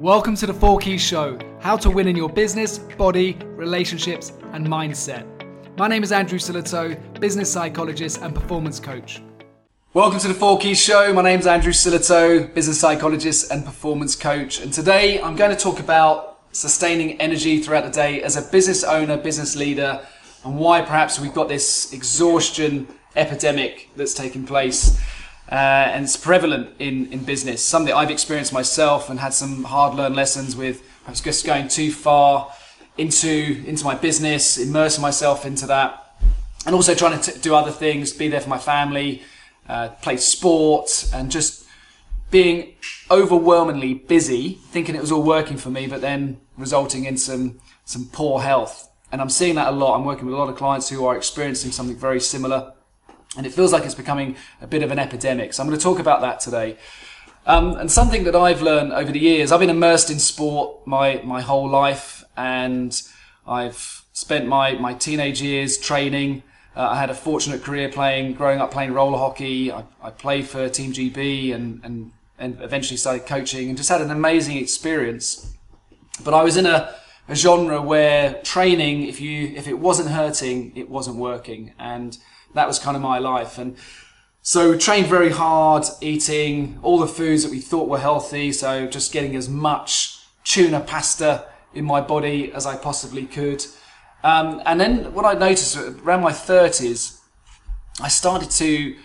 Welcome to the Four Keys Show how to win in your business, body, relationships, and mindset. My name is Andrew Sillitoe, business psychologist and performance coach. Welcome to the Four Keys Show. My name is Andrew Sillitoe, business psychologist and performance coach. And today I'm going to talk about sustaining energy throughout the day as a business owner, business leader, and why perhaps we've got this exhaustion epidemic that's taking place. Uh, and it's prevalent in, in business. Something I've experienced myself and had some hard learned lessons with I was just going too far into, into my business, immersing myself into that, and also trying to t- do other things, be there for my family, uh, play sport, and just being overwhelmingly busy, thinking it was all working for me, but then resulting in some, some poor health. And I'm seeing that a lot. I'm working with a lot of clients who are experiencing something very similar and it feels like it's becoming a bit of an epidemic. So I'm going to talk about that today. Um, and something that I've learned over the years, I've been immersed in sport my, my whole life, and I've spent my, my teenage years training. Uh, I had a fortunate career playing, growing up playing roller hockey. I, I played for Team GB and, and, and eventually started coaching and just had an amazing experience. But I was in a, a genre where training, if you if it wasn't hurting, it wasn't working. And that was kind of my life. And so trained very hard, eating all the foods that we thought were healthy. So just getting as much tuna pasta in my body as I possibly could. Um, and then what I noticed around my 30s, I started to,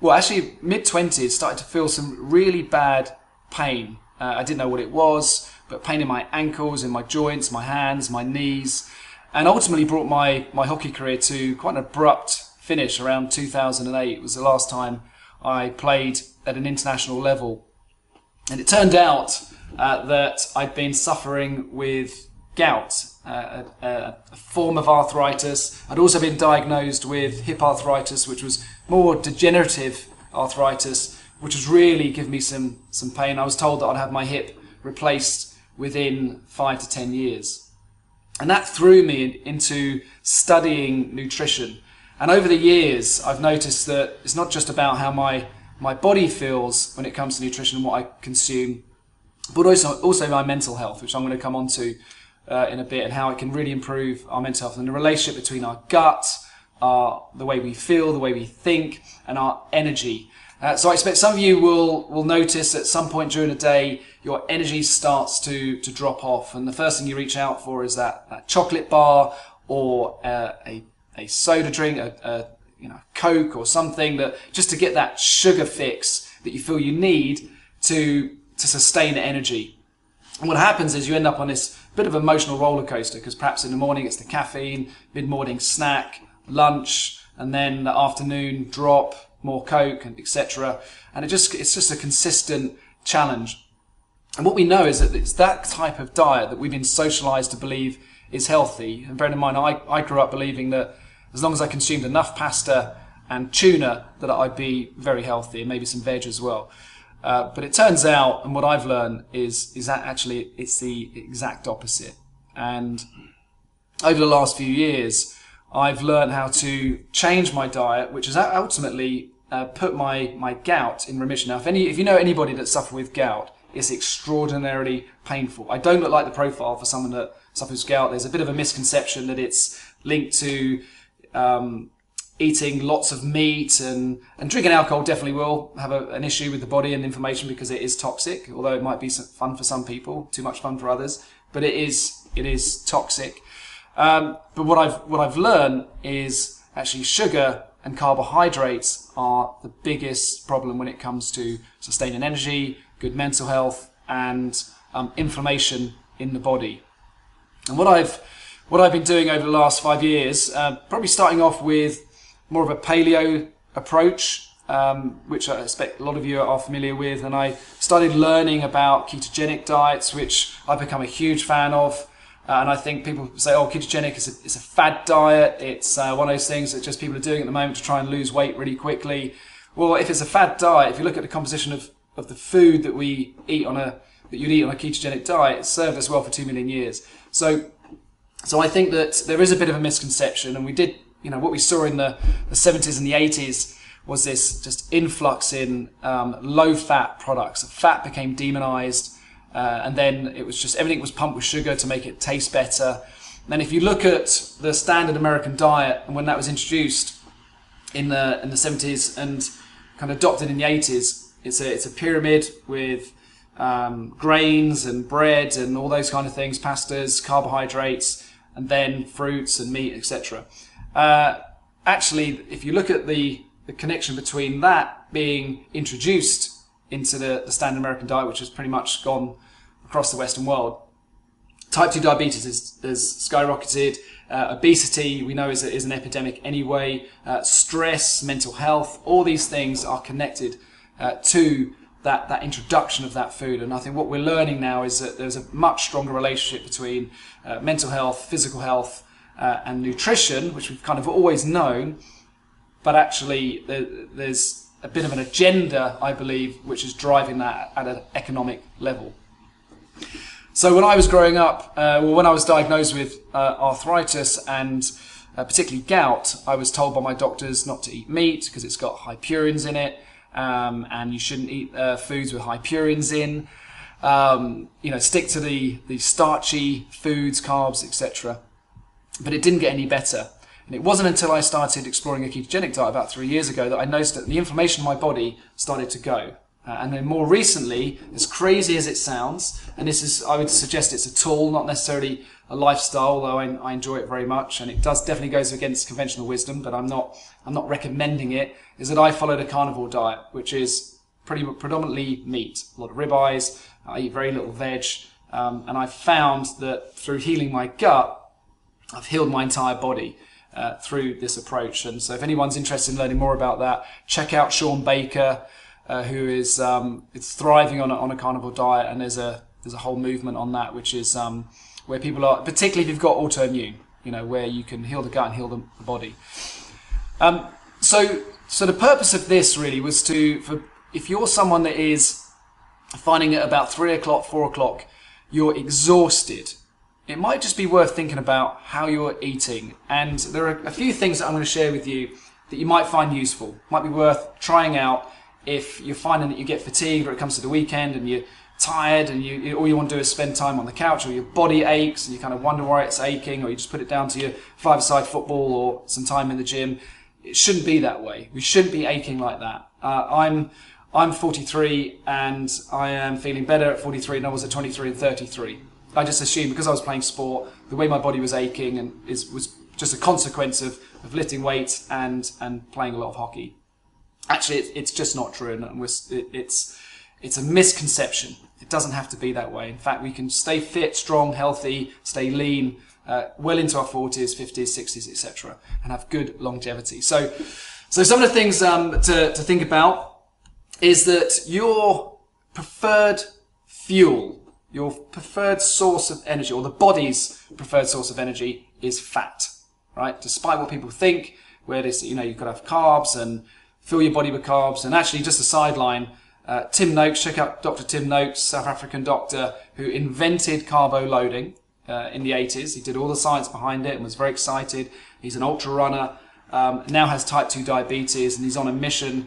well, actually mid 20s, started to feel some really bad pain. Uh, I didn't know what it was, but pain in my ankles, in my joints, my hands, my knees, and ultimately brought my, my hockey career to quite an abrupt finish around 2008. It was the last time I played at an international level. And it turned out uh, that I'd been suffering with gout, uh, a, a, form of arthritis. I'd also been diagnosed with hip arthritis, which was more degenerative arthritis, which was really giving me some, some pain. I was told that I'd have my hip replaced within five to ten years. And that threw me into studying nutrition. And over the years, I've noticed that it's not just about how my, my body feels when it comes to nutrition and what I consume, but also, also my mental health, which I'm going to come on to uh, in a bit, and how it can really improve our mental health and the relationship between our gut, our, the way we feel, the way we think, and our energy. Uh, so I expect some of you will, will notice at some point during the day your energy starts to, to drop off, and the first thing you reach out for is that, that chocolate bar or uh, a a soda drink, a, a you know, Coke or something that just to get that sugar fix that you feel you need to to sustain energy. And what happens is you end up on this bit of emotional roller coaster because perhaps in the morning it's the caffeine, mid morning snack, lunch, and then the afternoon drop, more Coke, and etc. And it just it's just a consistent challenge. And what we know is that it's that type of diet that we've been socialized to believe is healthy. And bear in mind, I, I grew up believing that as long as I consumed enough pasta and tuna, that I'd be very healthy and maybe some veg as well. Uh, but it turns out, and what I've learned is is that actually it's the exact opposite. And over the last few years, I've learned how to change my diet, which has ultimately uh, put my my gout in remission. Now, if any if you know anybody that suffers with gout, it's extraordinarily painful. I don't look like the profile for someone that suffers gout. There's a bit of a misconception that it's linked to um, eating lots of meat and, and drinking alcohol definitely will have a, an issue with the body and inflammation because it is toxic. Although it might be fun for some people, too much fun for others, but it is it is toxic. Um, but what I've what I've learned is actually sugar and carbohydrates are the biggest problem when it comes to sustaining energy, good mental health, and um, inflammation in the body. And what I've what I've been doing over the last five years, uh, probably starting off with more of a paleo approach, um, which I expect a lot of you are familiar with. And I started learning about ketogenic diets, which I've become a huge fan of. Uh, and I think people say, oh, ketogenic is a, a fad diet. It's uh, one of those things that just people are doing at the moment to try and lose weight really quickly. Well, if it's a fad diet, if you look at the composition of, of the food that we eat on a that you'd eat on a ketogenic diet, it's served us well for two million years. So so I think that there is a bit of a misconception, and we did, you know, what we saw in the, the 70s and the 80s was this just influx in um, low fat products. Fat became demonized, Uh, and then it was just everything was pumped with sugar to make it taste better. And if you look at the standard American diet and when that was introduced in the in the 70s and kind of adopted in the 80s, it's a it's a pyramid with um, grains and bread and all those kind of things, pastas, carbohydrates, and then fruits and meat, etc. Uh, actually, if you look at the the connection between that being introduced into the, the standard American diet, which has pretty much gone across the Western world. Type 2 diabetes has, has skyrocketed. Uh, obesity, we know, is, is an epidemic anyway. Uh, stress, mental health, all these things are connected uh, to that, that introduction of that food. And I think what we're learning now is that there's a much stronger relationship between uh, mental health, physical health, uh, and nutrition, which we've kind of always known. But actually, there, there's a bit of an agenda, I believe, which is driving that at an economic level. So when I was growing up, uh, well, when I was diagnosed with uh, arthritis and uh, particularly gout, I was told by my doctors not to eat meat because it's got high purines in it, um, and you shouldn't eat uh, foods with high purines in. Um, you know, stick to the the starchy foods, carbs, etc. But it didn't get any better. And it wasn't until I started exploring a ketogenic diet about three years ago that I noticed that the inflammation in my body started to go. Uh, and then more recently, as crazy as it sounds, and this is, I would suggest it's a tool, not necessarily a lifestyle, although I, I enjoy it very much, and it does definitely goes against conventional wisdom, but I'm not, I'm not recommending it, is that I followed a carnivore diet, which is pretty predominantly meat, a lot of ribeyes, I eat very little veg, um, and I've found that through healing my gut, I've healed my entire body uh, through this approach. And so, if anyone's interested in learning more about that, check out Shawn Baker, uh, who is um, it's thriving on a, on a carnivore diet, and there's a there's a whole movement on that, which is um, where people are, particularly if you've got autoimmune, you know, where you can heal the gut and heal the, the body. Um, so, so the purpose of this really was to, for if you're someone that is finding it about three o'clock, four o'clock, you're exhausted it might just be worth thinking about how you're eating. And there are a few things that I'm going to share with you that you might find useful. Might be worth trying out if you're finding that you get fatigued or it comes to the weekend and you're tired and you, all you want to do is spend time on the couch or your body aches and you kind of wonder why it's aching or you just put it down to your five-a-side football or some time in the gym. It shouldn't be that way. We shouldn't be aching like that. Uh, I'm I'm 43 and I am feeling better at 43 than I was at 23 and 33. I just assumed because I was playing sport, the way my body was aching and is, was just a consequence of, of lifting weights and, and playing a lot of hockey. Actually, it, it's just not true, and it, it's it's a misconception. It doesn't have to be that way. In fact, we can stay fit, strong, healthy, stay lean, uh, well into our 40s, 50s, 60s, etc., and have good longevity. So, so some of the things um, to, to think about is that your preferred fuel your preferred source of energy, or the body's preferred source of energy, is fat, right? Despite what people think, where this, you know, you've got to have carbs and fill your body with carbs. And actually, just a sideline, uh, Tim Noakes, check out Dr. Tim Noakes, South African doctor who invented carbo loading uh, in the 80s. He did all the science behind it and was very excited. He's an ultra runner, um, now has type 2 diabetes, and he's on a mission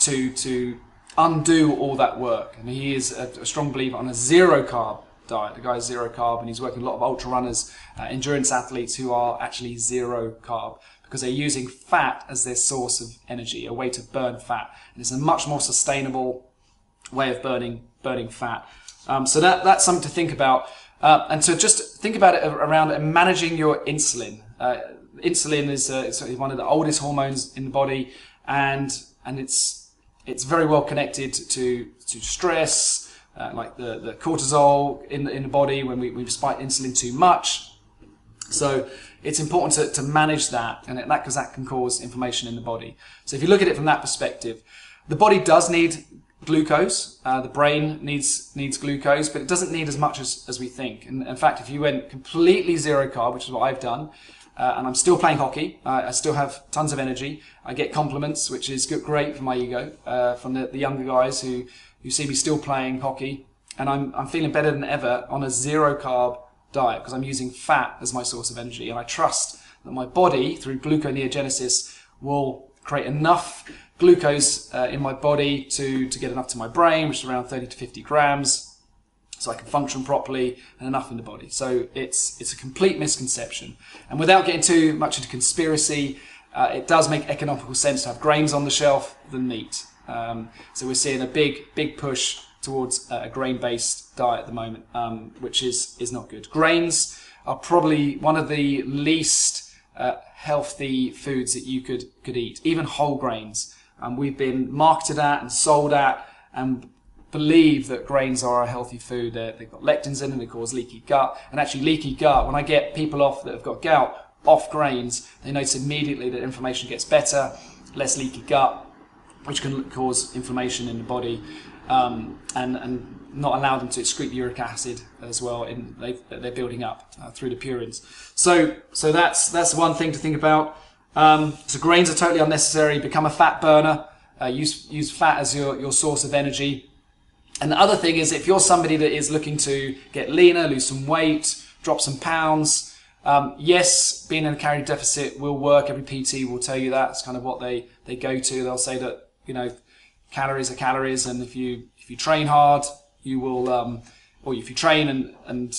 to, to undo all that work. And he is a, a strong believer on a zero carb diet. The guy's zero carb, and he's working a lot of ultra runners, uh, endurance athletes who are actually zero carb because they're using fat as their source of energy, a way to burn fat. And it's a much more sustainable way of burning burning fat. Um, so that that's something to think about, uh, and so just think about it around managing your insulin. Uh, insulin is uh, one of the oldest hormones in the body, and and it's it's very well connected to, to stress, uh, like the, the cortisol in the, in the body when we, we spike insulin too much. So it's important to, to manage that, and that because that can cause inflammation in the body. So if you look at it from that perspective, the body does need glucose. Uh, the brain needs needs glucose, but it doesn't need as much as, as we think. And in fact, if you went completely zero carb, which is what I've done, uh, and I'm still playing hockey. Uh, I still have tons of energy. I get compliments, which is good, great for my ego uh, from the, the, younger guys who, who see me still playing hockey. And I'm, I'm feeling better than ever on a zero carb diet because I'm using fat as my source of energy. And I trust that my body, through gluconeogenesis, will create enough glucose uh, in my body to, to get enough to my brain, which is around 30 to 50 grams. so I can function properly and enough in the body. So it's it's a complete misconception. And without getting too much into conspiracy, uh, it does make economical sense to have grains on the shelf than meat. Um, so we're seeing a big big push towards a grain-based diet at the moment, um, which is is not good. Grains are probably one of the least uh, healthy foods that you could could eat, even whole grains. And we've been marketed at and sold at and believe that grains are a healthy food. they have got lectins in them, they cause leaky gut. And actually, leaky gut, when I get people off that have got gout off grains, they notice immediately that inflammation gets better, less leaky gut, which can cause inflammation in the body um, and, and not allow them to excrete uric acid as well. In they, they're building up uh, through the purines. So so that's that's one thing to think about. Um, so grains are totally unnecessary. Become a fat burner. Uh, use use fat as your, your source of energy. And the other thing is, if you're somebody that is looking to get leaner, lose some weight, drop some pounds, um, yes, being in a calorie deficit will work. Every PT will tell you that. It's kind of what they, they go to. They'll say that you know calories are calories, and if you if you train hard, you will, um, or if you train and and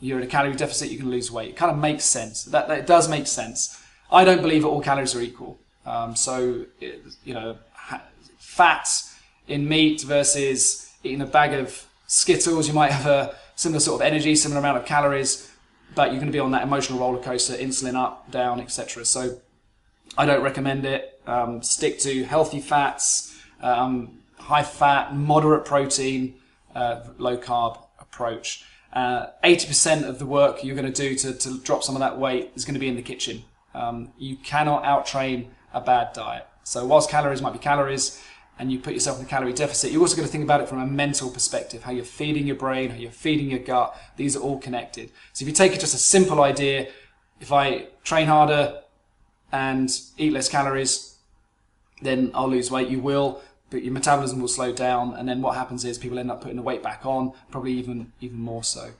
you're in a calorie deficit, you can lose weight. It kind of makes sense. That, that it does make sense. I don't believe that all calories are equal. Um, so, it, you know, fats in meat versus eating a bag of Skittles, you might have a similar sort of energy, similar amount of calories, but you're going to be on that emotional roller coaster, insulin up, down, etc. So, I don't recommend it. Um, stick to healthy fats, um, high fat, moderate protein, uh, low carb approach. Uh, 80% of the work you're going to do to, to drop some of that weight is going to be in the kitchen. Um, you cannot outtrain a bad diet. So whilst calories might be calories, and you put yourself in a calorie deficit, you're also going to think about it from a mental perspective, how you're feeding your brain, how you're feeding your gut. These are all connected. So if you take it just a simple idea, if I train harder and eat less calories, then I'll lose weight. You will, but your metabolism will slow down. And then what happens is people end up putting the weight back on, probably even, even more so.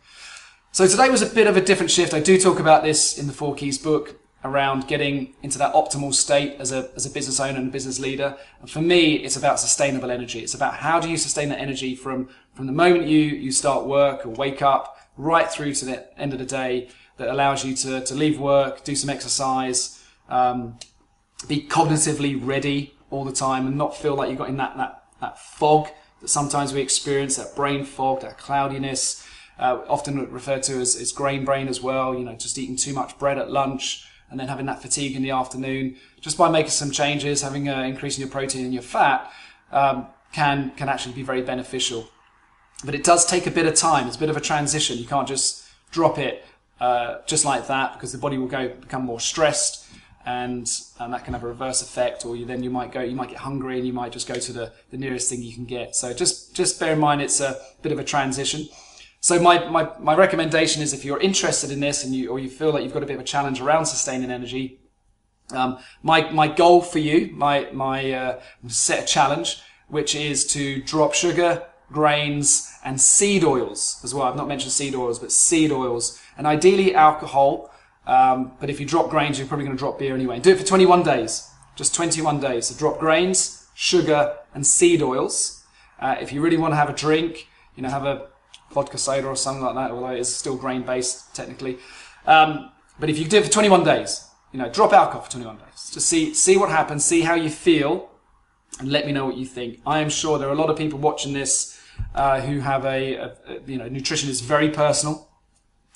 So today was a bit of a different shift. I do talk about this in the Four Keys book around getting into that optimal state as a, as a business owner and a business leader. And for me, it's about sustainable energy. It's about how do you sustain that energy from, from the moment you, you start work or wake up right through to the end of the day that allows you to, to leave work, do some exercise, um, be cognitively ready all the time and not feel like you've got in that, that, that fog that sometimes we experience, that brain fog, that cloudiness, uh, often referred to as, as grain brain as well, you know, just eating too much bread at lunch, and then having that fatigue in the afternoon, just by making some changes, having uh, increasing your protein and your fat, um, can can actually be very beneficial. But it does take a bit of time. It's a bit of a transition. You can't just drop it uh, just like that because the body will go become more stressed, and and that can have a reverse effect. Or you, then you might go, you might get hungry, and you might just go to the, the nearest thing you can get. So just just bear in mind it's a bit of a transition. So my, my, my recommendation is if you're interested in this and you, or you feel like you've got a bit of a challenge around sustaining energy, um, my, my goal for you, my, my uh, set a challenge, which is to drop sugar, grains, and seed oils as well. I've not mentioned seed oils, but seed oils, and ideally alcohol. Um, but if you drop grains, you're probably going to drop beer anyway. Do it for 21 days, just 21 days. So drop grains, sugar, and seed oils. Uh, if you really want to have a drink, you know, have a vodka soda or something like that, although it is still grain based technically. Um, but if you do it for 21 days, you know, drop alcohol for 21 days. Just see see what happens, see how you feel, and let me know what you think. I am sure there are a lot of people watching this uh, who have a, a, a, you know nutrition is very personal,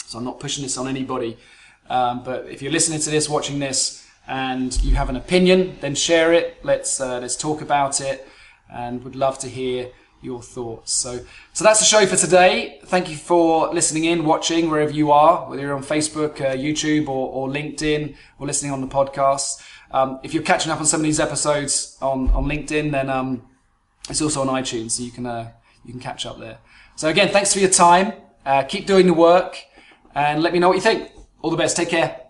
so I'm not pushing this on anybody. Um, but if you're listening to this, watching this, and you have an opinion, then share it. Let's uh, let's talk about it, and would love to hear your thoughts. So, so that's the show for today. Thank you for listening in, watching wherever you are, whether you're on Facebook, uh, YouTube, or, or, LinkedIn, or listening on the podcast. Um, if you're catching up on some of these episodes on, on LinkedIn, then um, it's also on iTunes, so you can uh, you can catch up there. So again, thanks for your time. Uh, keep doing the work, and let me know what you think. All the best. Take care.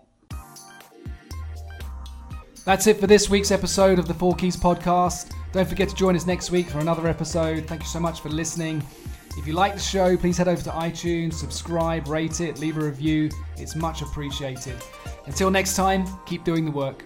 That's it for this week's episode of the Four Keys podcast. Don't forget to join us next week for another episode. Thank you so much for listening. If you like the show, please head over to iTunes, subscribe, rate it, leave a review. It's much appreciated. Until next time, keep doing the work.